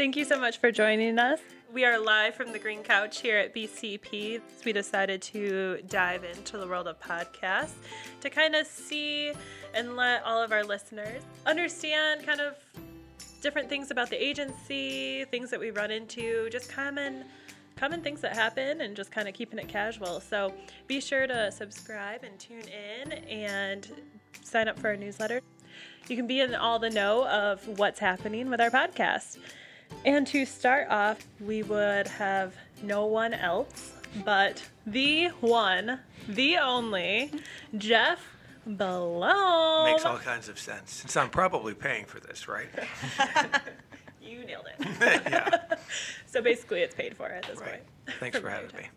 Thank you so much for joining us. We are live from the green couch here at BCP. We decided to dive into the world of podcasts to kind of see and let all of our listeners understand kind of different things about the agency, things that we run into, just common common things that happen and just kind of keeping it casual. So be sure to subscribe and tune in and sign up for our newsletter. You can be in all the know of what's happening with our podcast. And to start off, we would have no one else but the one, the only, Jeff Balone. Makes all kinds of sense. Since I'm probably paying for this, right? you nailed it. yeah. So basically, it's paid for at this Right. point. Thanks From for having me.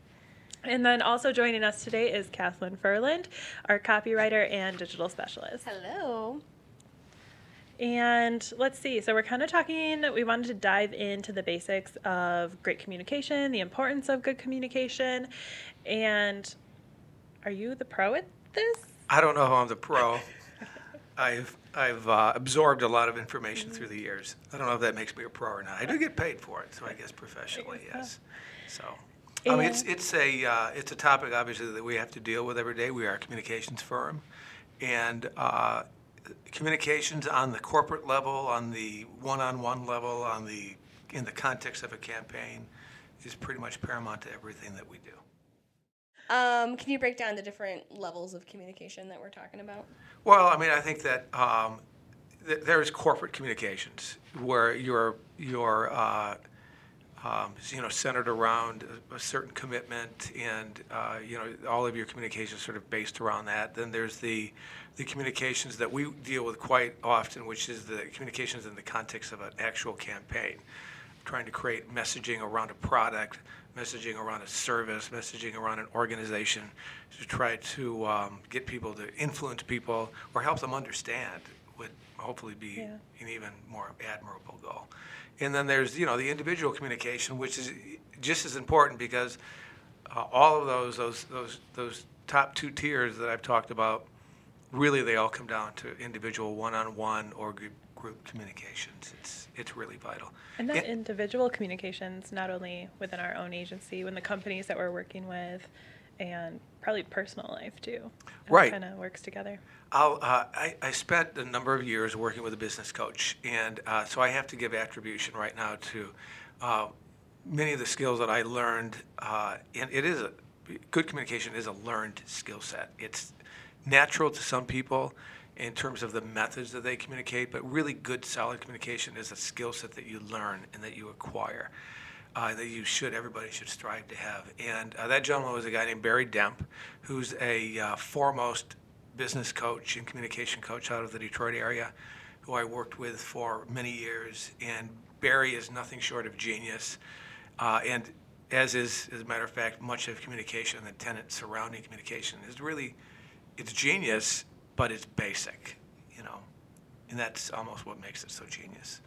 And then also joining us today is Kathleen Furland, our copywriter and digital specialist. Hello. And let's see. So we're kind of talking. We wanted to dive into the basics of great communication, the importance of good communication, and are you the pro at this? I don't know how I'm the pro. I've I've uh, absorbed a lot of information through the years. I don't know if that makes me a pro or not. I do get paid for it, so I guess professionally, guess so. yes. So, I mean, it's it's a uh, it's a topic obviously that we have to deal with every day. We are a communications firm, and uh, communications on the corporate level, on the one-on-one level, on the in the context of a campaign, is pretty much paramount to everything that we do. Um, can you break down the different levels of communication that we're talking about? Well, I mean, I think that um, th- there's corporate communications where you're you're uh, um, you know centered around a, a certain commitment, and uh, you know all of your communications sort of based around that. Then there's the the communications that we deal with quite often, which is the communications in the context of an actual campaign, trying to create messaging around a product, messaging around a service, messaging around an organization, to try to um, get people to influence people or help them understand would hopefully be Yeah. an even more admirable goal. And then there's you know the individual communication, which is just as important because uh, all of those those those those top two tiers that I've talked about, really they all come down to individual one-on-one or group, group communications. It's it's really vital. And that individual communications, not only within our own agency, when the companies that we're working with, and probably personal life too. Right. Kind of works together. I'll, uh, I, I spent a number of years working with a business coach, and uh, so I have to give attribution right now to uh, many of the skills that I learned. Uh, and it is a good communication is a learned skill set. It's natural to some people in terms of the methods that they communicate, but really good, solid communication is a skill set that you learn and that you acquire. Uh, that you should, everybody should strive to have. And uh, that gentleman was a guy named Barry Demp, who's a uh, foremost business coach and communication coach out of the Detroit area, who I worked with for many years. And Barry is nothing short of genius, uh, and as is, as a matter of fact, much of communication and the tenets surrounding communication is really, it's genius, but it's basic, you know, and that's almost what makes it so genius.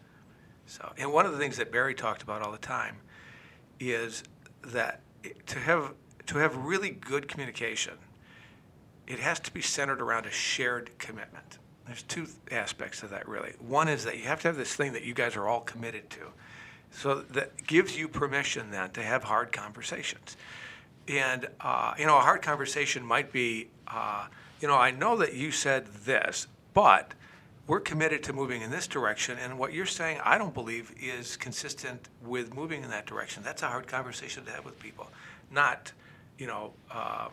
So, and one of the things that Barry talked about all the time is that to have to have really good communication, it has to be centered around a shared commitment. There's two aspects to that really. One is that you have to have this thing that you guys are all committed to. So that gives you permission then to have hard conversations. And, uh, you know, a hard conversation might be, uh, you know, I know that you said this, but we're committed to moving in this direction, and what you're saying, I don't believe is consistent with moving in that direction. That's a hard conversation to have with people, not, you know, uh,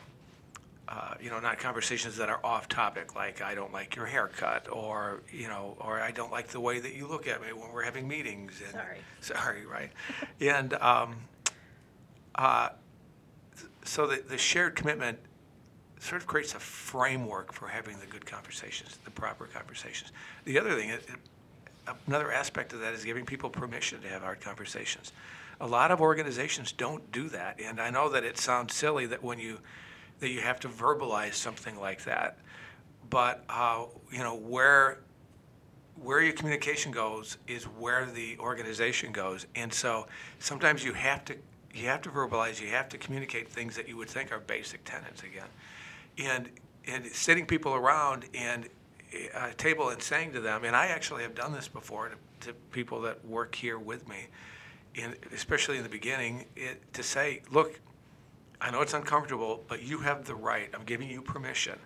uh, you know, not conversations that are off topic, like I don't like your haircut, or you know, or I don't like the way that you look at me when we're having meetings. And, Sorry. Sorry, right? and um, uh, so the, the shared commitment sort of creates a framework for having the good conversations, the proper conversations. The other thing, another aspect of that is giving people permission to have hard conversations. A lot of organizations don't do that, and I know that it sounds silly that when you that you have to verbalize something like that, but uh, you know where where your communication goes is where the organization goes, and so sometimes you have to you have to verbalize, you have to communicate things that you would think are basic tenets again, and and sitting people around and a table and saying to them, and I actually have done this before to, to people that work here with me, and especially in the beginning, it, to say, look, I know it's uncomfortable, but you have the right, I'm giving you permission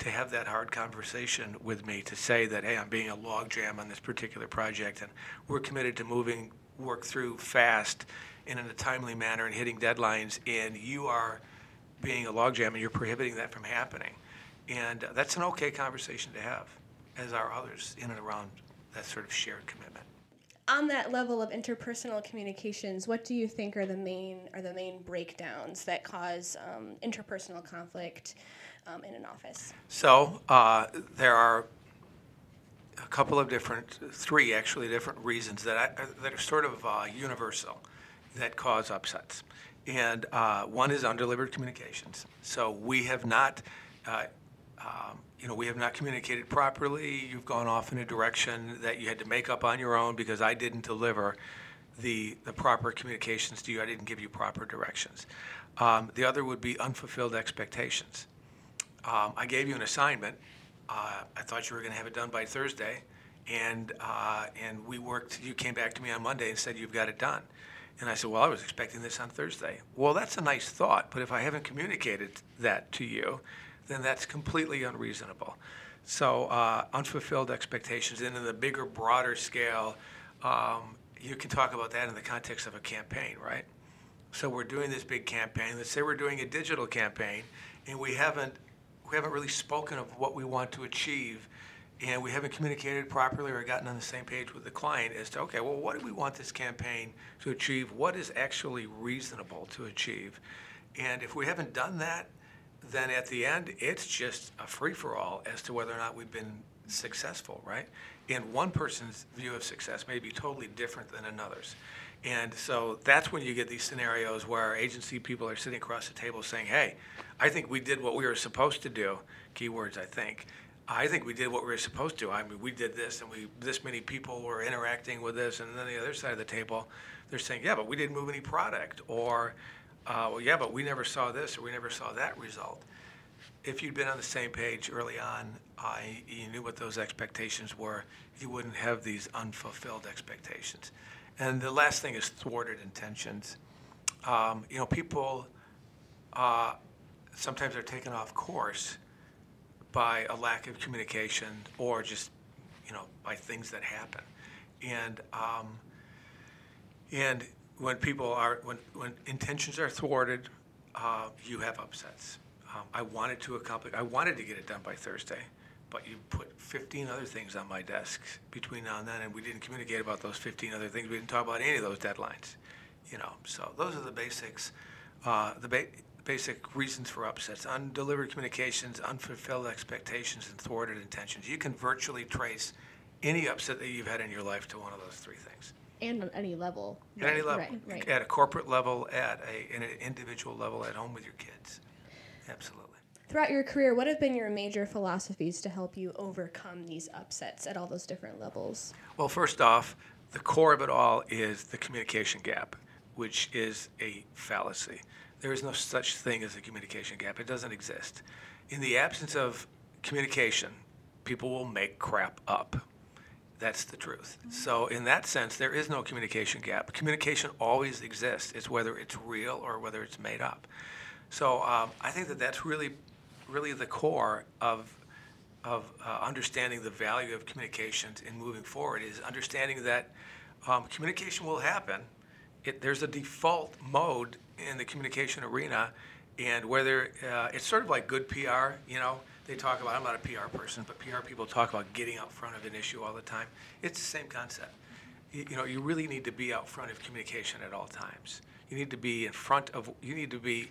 to have that hard conversation with me to say that, hey, I'm being a logjam on this particular project, and we're committed to moving work through fast and in a timely manner and hitting deadlines, and you are being a logjam and you're prohibiting that from happening. And that's an okay conversation to have, as are others in and around that sort of shared commitment. On that level of interpersonal communications, what do you think are the main are the main breakdowns that cause um, interpersonal conflict um, in an office? So uh, there are a couple of different, three actually different reasons that I, that are sort of uh, universal that cause upsets. And uh, one is undelivered communications. So we have not, uh, um, you know, we have not communicated properly. You've gone off in a direction that you had to make up on your own because I didn't deliver the, the proper communications to you. I didn't give you proper directions. Um, the other would be unfulfilled expectations. Um, I gave you an assignment. Uh, I thought you were going to have it done by Thursday, and uh, and we worked. You came back to me on Monday and said you've got it done. And I said, Well, I was expecting this on Thursday. Well, that's a nice thought, but if I haven't communicated that to you, then that's completely unreasonable. So, uh, unfulfilled expectations, and in the bigger, broader scale, um, you can talk about that in the context of a campaign, right? So, we're doing this big campaign. Let's say we're doing a digital campaign, and we haven't we haven't really spoken of what we want to achieve and we haven't communicated properly or gotten on the same page with the client as to okay well what do we want this campaign to achieve? What is actually reasonable to achieve? And if we haven't done that then at the end it's just a free-for-all as to whether or not we've been successful right? And one person's view of success may be totally different than another's. And so that's when you get these scenarios where agency people are sitting across the table saying hey i think we did what we were supposed to do keywords i think I think we did what we were supposed to. I mean, we did this, and we this many people were interacting with this, and then the other side of the table, they're saying, yeah, but we didn't move any product, or, uh, well, yeah, but we never saw this, or we never saw that result. If you'd been on the same page early on, I, you knew what those expectations were, you wouldn't have these unfulfilled expectations. And the last thing is thwarted intentions. Um, you know, people uh, sometimes are taken off course by a lack of communication or just, you know, by things that happen. And, um, and when people are, when, when intentions are thwarted, uh, you have upsets. Um, I wanted to accomplish, I wanted to get it done by Thursday, but you put 15 other things on my desk between now and then, and we didn't communicate about those 15 other things. We didn't talk about any of those deadlines, you know. So those are the basics. Uh, the ba- basic reasons for upsets undelivered communications, unfulfilled expectations, and thwarted intentions. You can virtually trace any upset that you've had in your life to one of those three things. And on any level. At any level. Right, right. At a corporate level, at a, an individual level, at home with your kids. Absolutely. Throughout your career, what have been your major philosophies to help you overcome these upsets at all those different levels? Well, first off, the core of it all is the communication gap, which is a fallacy. There is no such thing as a communication gap. It doesn't exist. In the absence of communication, people will make crap up. That's the truth. So, in that sense, there is no communication gap. Communication always exists. It's whether it's real or whether it's made up. So, um, I think that that's really, really the core of of uh, understanding the value of communications in moving forward is understanding that um, communication will happen. It, there's a default mode in the communication arena, and whether uh, it's sort of like good PR, you know, they talk about. I'm not a PR person, but PR people talk about getting out front of an issue all the time. It's the same concept. You, you know, you really need to be out front of communication at all times. You need to be in front of. You need to be,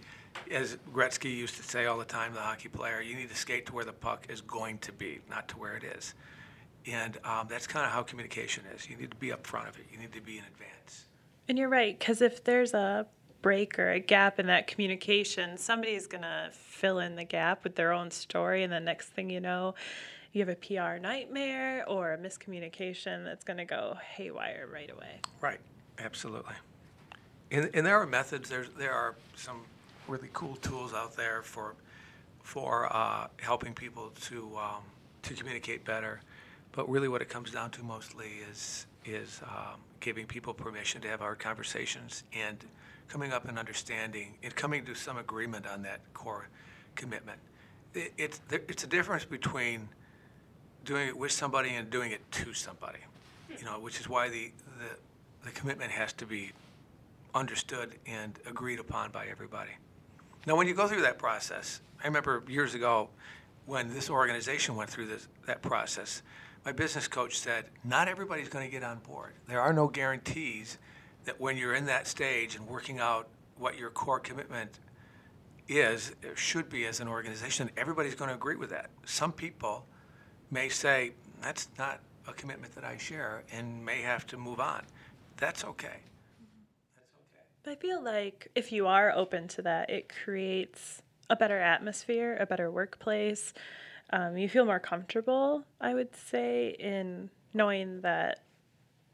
as Gretzky used to say all the time, the hockey player. You need to skate to where the puck is going to be, not to where it is. And um, that's kind of how communication is. You need to be up front of it. You need to be in advance. And you're right, because if there's a break or a gap in that communication, somebody's going to fill in the gap with their own story. And the next thing you know, you have a PR nightmare or a miscommunication that's going to go haywire right away. Right, absolutely. And, and there are methods, there's, there are some really cool tools out there for, for uh, helping people to, um, to communicate better. But really, what it comes down to mostly is is um, giving people permission to have hard conversations and coming up and understanding and coming to some agreement on that core commitment. It, it's it's a difference between doing it with somebody and doing it to somebody, you know, which is why the the, the commitment has to be understood and agreed upon by everybody. Now, when you go through that process, I remember years ago when this organization went through this, that process, my business coach said, Not everybody's going to get on board. There are no guarantees that when you're in that stage and working out what your core commitment is, should be as an organization, everybody's going to agree with that. Some people may say, That's not a commitment that I share, and may have to move on. That's okay. I feel like if you are open to that, it creates a better atmosphere, a better workplace. Um, you feel more comfortable, I would say, in knowing that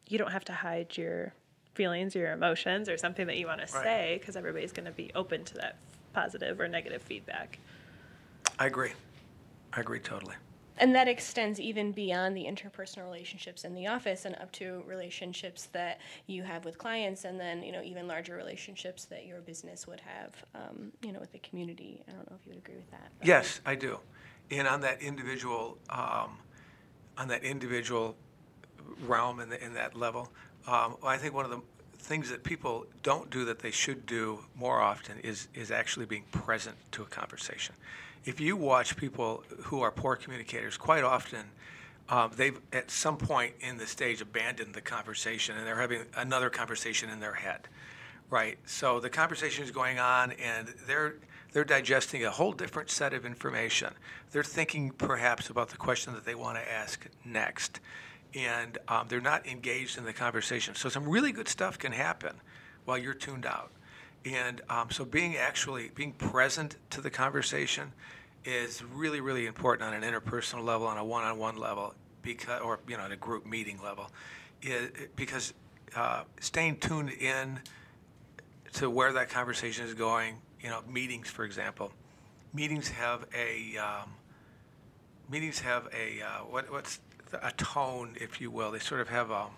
you don't have to hide your feelings or your emotions or something that you want to Right. say because everybody's going to be open to that positive or negative feedback. I agree. I agree totally. And that extends even beyond the interpersonal relationships in the office and up to relationships that you have with clients, and then you know even larger relationships that your business would have, um, you know, with the community. I don't know if you would agree with that. but- Yes, I do. And on that individual, um, on that individual realm and in, in that level, um, I think one of the things that people don't do that they should do more often is is actually being present to a conversation. If you watch people who are poor communicators, quite often um, they've at some point in the stage abandoned the conversation and they're having another conversation in their head right? So the conversation is going on and they're they're digesting a whole different set of information. They're thinking perhaps about the question that they want to ask next and um, they're not engaged in the conversation. So some really good stuff can happen while you're tuned out. And um, so being actually being present to the conversation is really really important on an interpersonal level on a one-on-one level because or you know at a group meeting level. Is, because uh, staying tuned in to where that conversation is going you know meetings for example meetings have a um, meetings have a uh, what, what's a tone if you will. They sort of have um,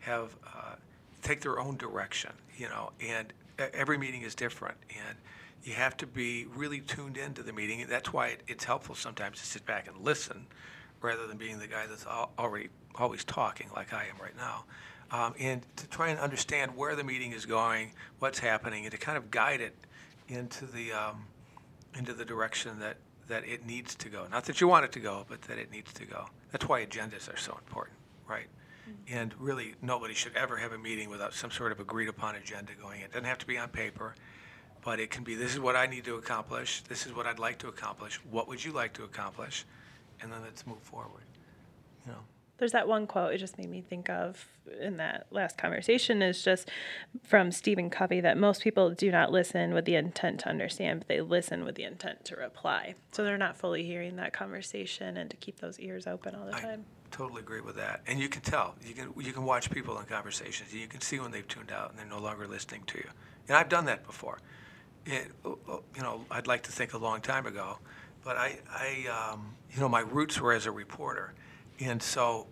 have uh, take their own direction you know and every meeting is different and you have to be really tuned into the meeting and that's why it, it's helpful sometimes to sit back and listen rather than being the guy that's al- already always talking like I am right now um, and to try and understand where the meeting is going what's happening and to kind of guide it into the um, into the direction that that it needs to go. Not that you want it to go but that it needs to go that's why agendas are so important right mm-hmm. and really, nobody should ever have a meeting without some sort of agreed upon agenda going in. It doesn't have to be on paper, but it can be this is what I need to accomplish, this is what I'd like to accomplish, what would you like to accomplish? And then let's move forward. You know? There's that one quote it just made me think of in that last conversation is just from Stephen Covey that most people do not listen with the intent to understand, but they listen with the intent to reply. So they're not fully hearing that conversation and to keep those ears open all the I time. totally agree with that. And you can tell. You can you can watch people in conversations. You can see when they've tuned out and they're no longer listening to you. And I've done that before. It, you know, I'd like to think a long time ago, but I, I um, you know, my roots were as a reporter, and so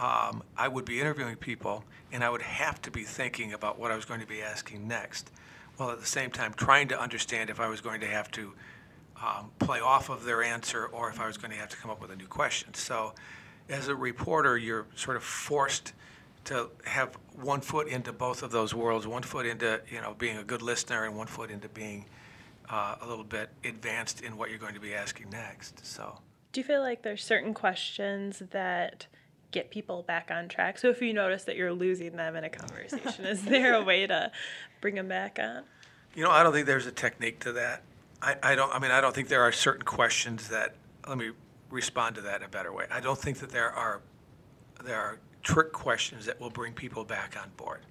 um, I would be interviewing people, and I would have to be thinking about what I was going to be asking next, while at the same time trying to understand if I was going to have to um, play off of their answer or if I was going to have to come up with a new question. So, as a reporter, you're sort of forced to have one foot into both of those worlds, one foot into you know being a good listener, and one foot into being uh, a little bit advanced in what you're going to be asking next. So, Do you feel like there's certain questions that get people back on track? So if you notice that you're losing them in a conversation, is there a way to bring them back on? you know, I don't think there's a technique to that. I, I don't. I mean, I don't think there are certain questions that. Let me respond to that in a better way. I don't think that there are there are trick questions that will bring people back on board.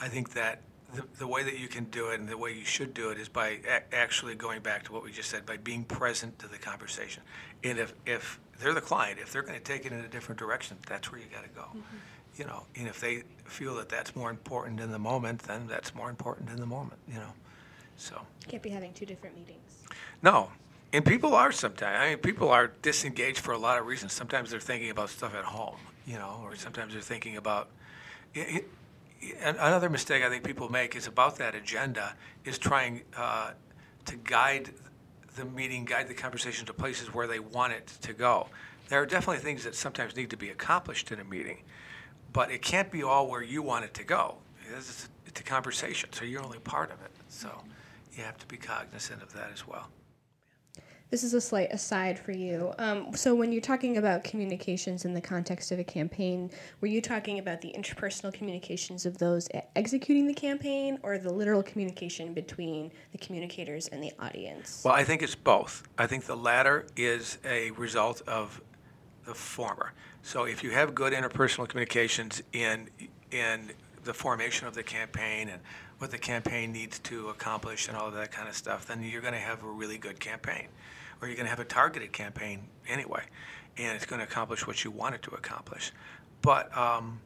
I think that the, the way that you can do it and the way you should do it is by a- actually going back to what we just said, by being present to the conversation. And if, if they're the client, if they're going to take it in a different direction, that's where you got to go. Mm-hmm. You know, and if they feel that that's more important in the moment, then that's more important in the moment. You know, so Can't be having two different meetings. no, And people are sometimes. I mean, people are disengaged for a lot of reasons. Sometimes they're thinking about stuff at home, you know, or sometimes they're thinking about. It, it, another mistake I think people make is about that agenda is trying uh, to guide the meeting, guide the conversation to places where they want it to go. There are definitely things that sometimes need to be accomplished in a meeting, but it can't be all where you want it to go. It's, it's a conversation, so you're only part of it. So you have to be cognizant of that as well. This is a slight aside for you. Um, so, when you're talking about communications in the context of a campaign, were you talking about the interpersonal communications of those executing the campaign or the literal communication between the communicators and the audience? Well, I think it's both. I think the latter is a result of the former. So, if you have good interpersonal communications in, in the formation of the campaign and what the campaign needs to accomplish and all of that kind of stuff, then you're going to have a really good campaign or you're going to have a targeted campaign anyway, and it's going to accomplish what you want it to accomplish. But um,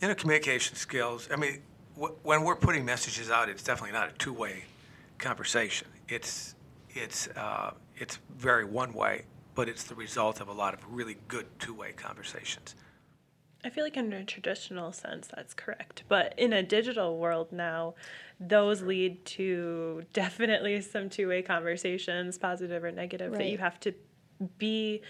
you know, communication skills. I mean, wh- when we're putting messages out, it's definitely not a two-way conversation. It's it's uh, it's very one-way, but it's the result of a lot of really good two-way conversations. I feel like in a traditional sense that's correct, but in a digital world now, those lead to definitely some two-way conversations, positive or negative, right. that you have to be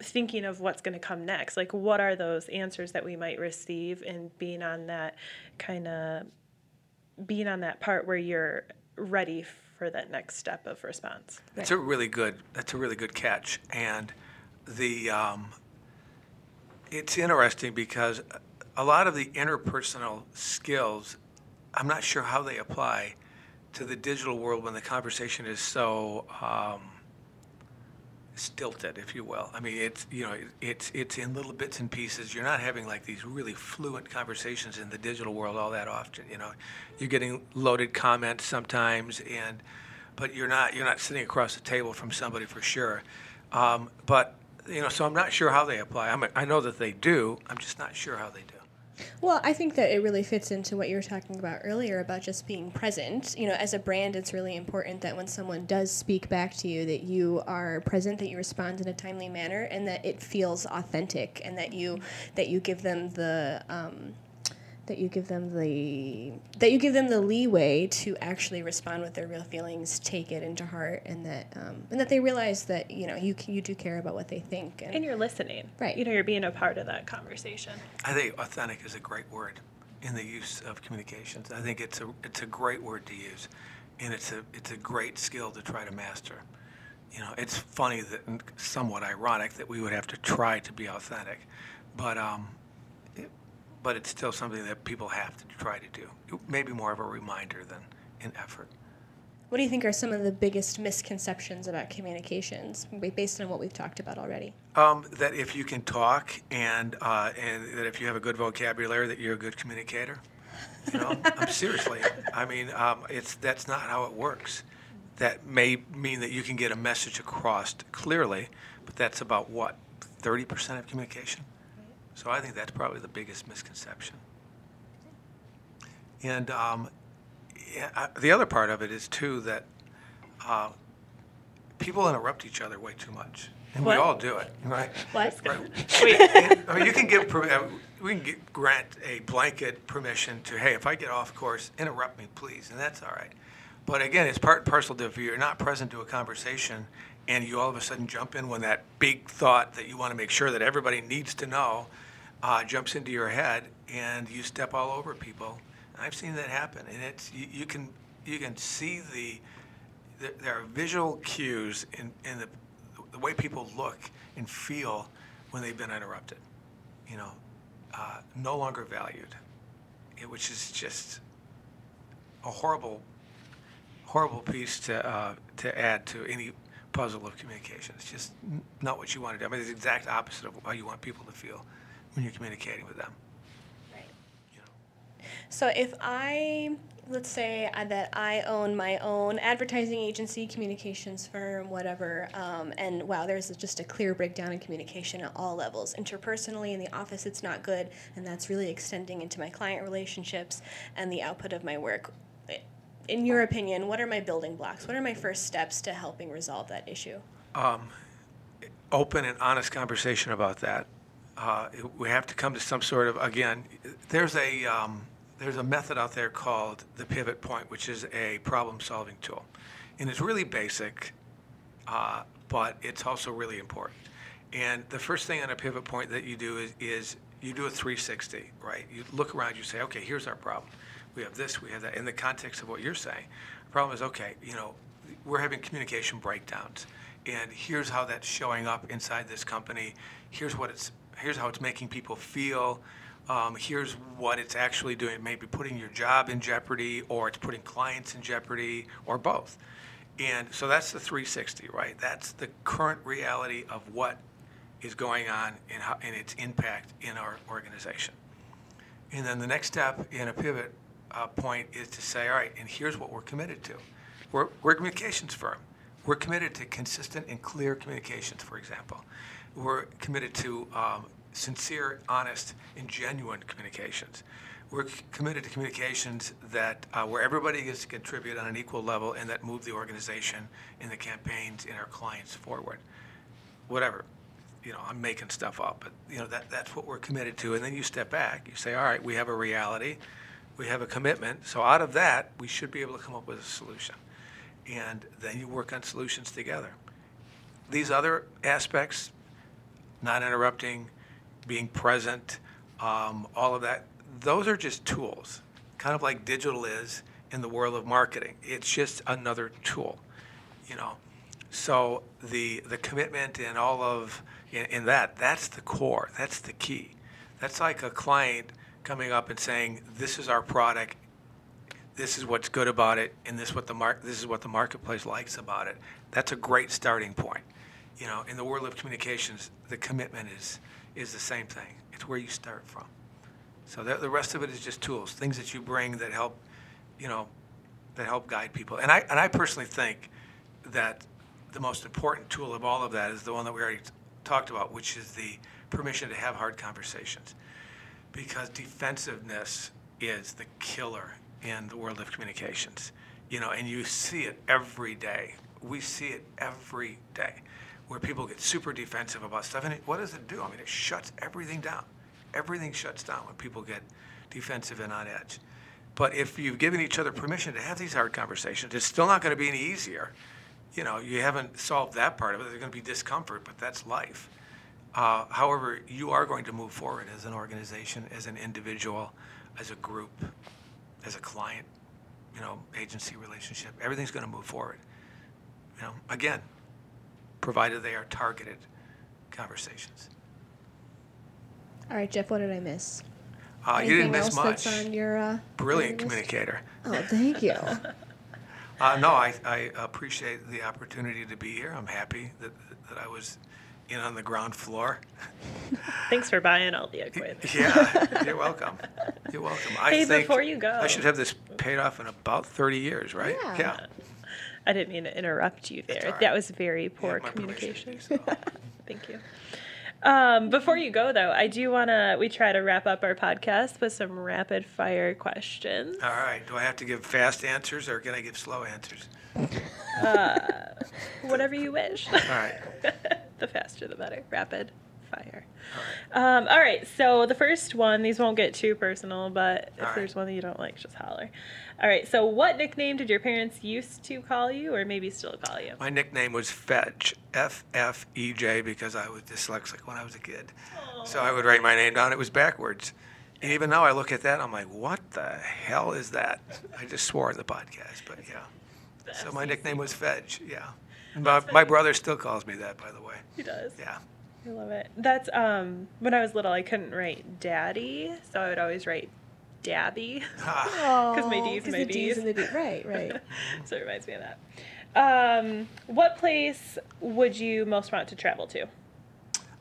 thinking of what's going to come next. Like what are those answers that we might receive and being on that kind of being on that part where you're ready for that next step of response. That's a really good that's a really good catch and the um, it's interesting because a lot of the interpersonal skills, I'm not sure how they apply to the digital world when the conversation is so um, stilted, if you will. I mean, it's you know, it's it's in little bits and pieces. You're not having like these really fluent conversations in the digital world all that often. You know, you're getting loaded comments sometimes, and but you're not you're not sitting across the table from somebody for sure. Um, but you know, so I'm not sure how they apply. I'm, I know that they do. I'm just not sure how they do. Well, I think that it really fits into what you were talking about earlier about just being present. You know, as a brand, it's really important that when someone does speak back to you, that you are present, that you respond in a timely manner, and that it feels authentic, and that you that you give them the um, that you give them the that you give them the leeway to actually respond with their real feelings, take it into heart, and that um, and that they realize that you know you you do care about what they think, and, and you're listening. Right. You know, you're being a part of that conversation. I think authentic is a great word in the use of communications. I think it's a it's a great word to use, and it's a it's a great skill to try to master. You know, it's funny that somewhat ironic that we would have to try to be authentic, but um, but it's still something that people have to try to do. Maybe more of a reminder than an effort. What do you think are some of the biggest misconceptions about communications, based on what we've talked about already? Um, that if you can talk and uh, and that if you have a good vocabulary, that you're a good communicator. You know, I'm seriously. I mean, um, it's that's not how it works. That may mean that you can get a message across clearly, but that's about what 30% of communication. So I think that's probably the biggest misconception. And um, the other part of it is too that uh, people interrupt each other way too much, and what? we all do it, right? What? Right. and, I mean, you can give uh, we can get, grant a blanket permission to hey, if I get off course, interrupt me, please, and that's all right. But again, it's part and parcel to if you're not present to a conversation and you all of a sudden jump in when that big thought that you want to make sure that everybody needs to know uh, jumps into your head and you step all over people. I've seen that happen, and it's you, you can you can see the, the, there are visual cues in, in the, the way people look and feel when they've been interrupted. You know, uh, no longer valued, it, which is just a horrible horrible piece to uh, to add to any puzzle of communication. It's just not what you want to do. I mean, it's the exact opposite of how you want people to feel when you're communicating with them. Right. You know. So if I let's say that I own my own advertising agency, communications firm, whatever, um, and wow, there's just a clear breakdown in communication at all levels. Interpersonally, in the office, it's not good, and that's really extending into my client relationships and the output of my work in your opinion, what are my building blocks? What are my first steps to helping resolve that issue? open and honest conversation about that. Uh, we have to come to some sort of again. There's a um, there's a method out there called the pivot point, which is a problem-solving tool, and it's really basic, uh, but it's also really important. And the first thing on a pivot point that you do is, is you do a 360, right? You look around, you say, okay, here's our problem. We have this, we have that. In the context of what you're saying, the problem is, okay, you know, we're having communication breakdowns, and here's how that's showing up inside this company. Here's what it's, here's how it's making people feel. Um, here's what it's actually doing. Maybe putting your job in jeopardy, or it's putting clients in jeopardy, or both. And so that's the 360, right? That's the current reality of what is going on and, how, and its impact in our organization. And then the next step in a pivot uh, point is to say, all right, and here's what we're committed to. We're, we're a communications firm. We're committed to consistent and clear communications, for example. We're committed to um, sincere, honest, and genuine communications. We're committed to communications that uh, where everybody gets to contribute on an equal level and that move the organization and the campaigns and our clients forward. Whatever you know, I'm making stuff up, but you know that that's what we're committed to. And then you step back. You say, all right, we have a reality, we have a commitment. So out of that, we should be able to come up with a solution, and then you work on solutions together. These other aspects, not interrupting, being present, um, all of that, those are just tools, kind of like digital is in the world of marketing. It's just another tool, you know. So the the commitment and all of in, in that that's the core. That's the key. That's like a client coming up and saying, "This is our product. This is what's good about it, and this what the mar- this is what the marketplace likes about it." That's a great starting point. You know, in the world of communications, the commitment is is the same thing. It's where you start from. So the, the rest of it is just tools, things that you bring that help, you know, that help guide people. And I and I personally think that the most important tool of all of that is the one that we already t- talked about, which is the permission to have hard conversations. Because defensiveness is the killer in the world of communications. You know, and you see it every day. We see it every day where people get super defensive about stuff. And it, what does it do? I mean, it shuts everything down. Everything shuts down when people get defensive and on edge. But if you've given each other permission to have these hard conversations, it's still not going to be any easier you know, you haven't solved that part of it. There's going to be discomfort, but that's life. Uh, however, you are going to move forward as an organization, as an individual, as a group, as a client, you know, agency relationship. Everything's going to move forward. You know, again, provided they are targeted conversations. All right, Jeff, what did I miss? Uh, you didn't miss else much. that's on your uh, Brilliant your list? communicator. Oh, thank you. Uh, no, I, I appreciate the opportunity to be here. I'm happy that, that I was in on the ground floor. Thanks for buying all the equipment. Yeah, you're welcome. You're welcome. I Hey, think before you go- I should have this paid off in about 30 years, right? Yeah. I didn't mean to interrupt you there. right. That was very poor have my permission to communication. so. Thank you. Um, before you go, though, I do want to. We try to wrap up our podcast with some rapid fire questions. All right. Do I have to give fast answers or can I give slow answers? Whatever you wish. All right. the faster, the better. Rapid fire. Um, all right. So the first one. These won't get too personal, but if All right. there's one that you don't like, just holler. All right. So, what nickname did your parents used to call you, or maybe still call you? My nickname was Fedge, F F E J, because I was dyslexic when I was a kid. So I would write my name down. It was backwards. And even now I look at that, I'm like, what the hell is that? I just swore in the podcast, but yeah. So my nickname was Fedge, yeah. My, my brother still calls me that, by the way. He does. Yeah. I love it. That's um when I was little I couldn't write daddy, so I would always write dabby. Ah, Because my D's 'cause my the D's B's. and the D. Right, right. so it reminds me of that. Um, what place would you most want to travel to?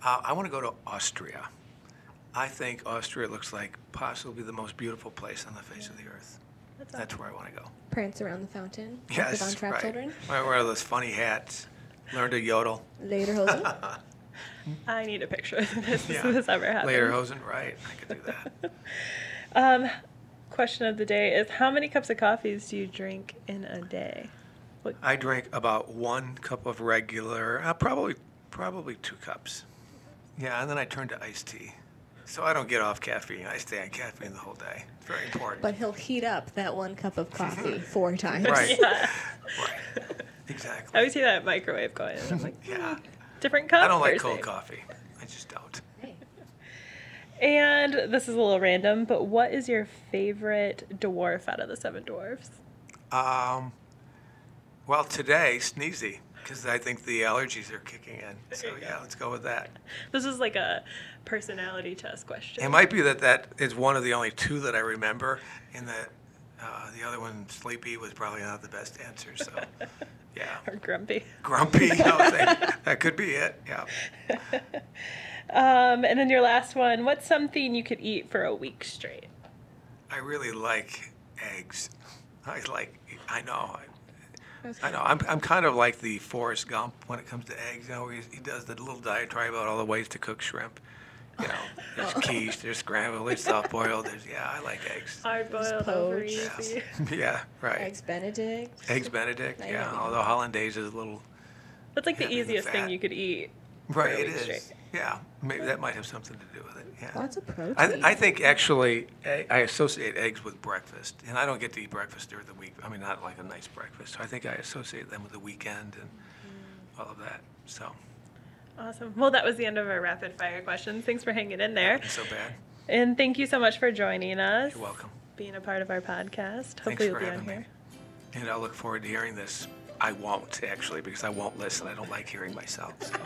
uh, I want to go to Austria. I think Austria looks like possibly the most beautiful place on the face of the earth. That's That's where I want to go. Prance around the fountain. Yes, The Von Trapp right. children. Wear, wear those funny hats. Learn to yodel. Lederhosen. I need a picture of this Yeah. if this ever happened. Later, Lederhosen, right? I could do that. Um, question of the day is how many cups of coffees do you drink in a day? I drink about one cup of regular, uh, probably probably two cups. Yeah, and then I turn to iced tea. So I don't get off caffeine. I stay on caffeine the whole day. It's very important. But he'll heat up that one cup of coffee four times. Right. Yeah. right. I Exactly. always see that microwave going. and I'm like, Yeah. Different cup. I don't like cold coffee. I just don't. And this is a little random, but what is your favorite dwarf out of the seven dwarfs? Um, well, today, sneezy, because I think the allergies are kicking in. So, yeah, go. let's go with that. This is like a personality test question. It might be that that is one of the only two that I remember, and that uh, the other one, sleepy, was probably not the best answer. So, yeah. or grumpy. Grumpy, I that could be it. Yeah. Um, and then your last one, what's something you could eat for a week straight? I really like eggs. I like, I know. I, I know. I'm, I'm kind of like the Forrest Gump when it comes to eggs. You know, he, he does the little diatribe about all the ways to cook shrimp. You know, there's oh. quiche, there's scrambled, there's soft boiled. There's yeah, I like eggs. Hard boiled over poached. easy. Yeah, right. Eggs Benedict. Eggs Benedict. I Yeah, know. although hollandaise is a little That's like the Heavy easiest thing fat. you could eat. right. a It week is. straight. Yeah, maybe that might have something to do with it. Yeah. Lots of protein. I, I think actually I I associate eggs with breakfast, and I don't get to eat breakfast during the week. I mean, not like a nice breakfast. So I think I associate them with the weekend and mm. all of that. So Awesome. Well, that was the end of our rapid fire questions. Thanks for hanging in there. not so bad. And thank you so much for joining us. You're welcome. Being a part of our podcast. Thanks Hopefully you'll for be on having me. here. And I look forward to hearing this. I won't actually because I won't listen. I don't like hearing myself. So.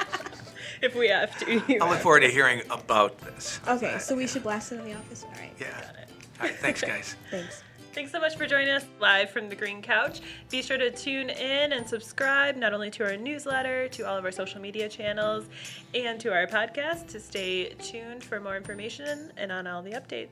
If we have to. you I look forward to hearing about this. Okay, so we should blast it in the office. All right. Yeah. Got it. All right. Thanks, guys. Thanks. Thanks so much for joining us live from the Green Couch. Be sure to tune in and subscribe not only to our newsletter, to all of our social media channels, and to our podcast to stay tuned for more information and on all the updates.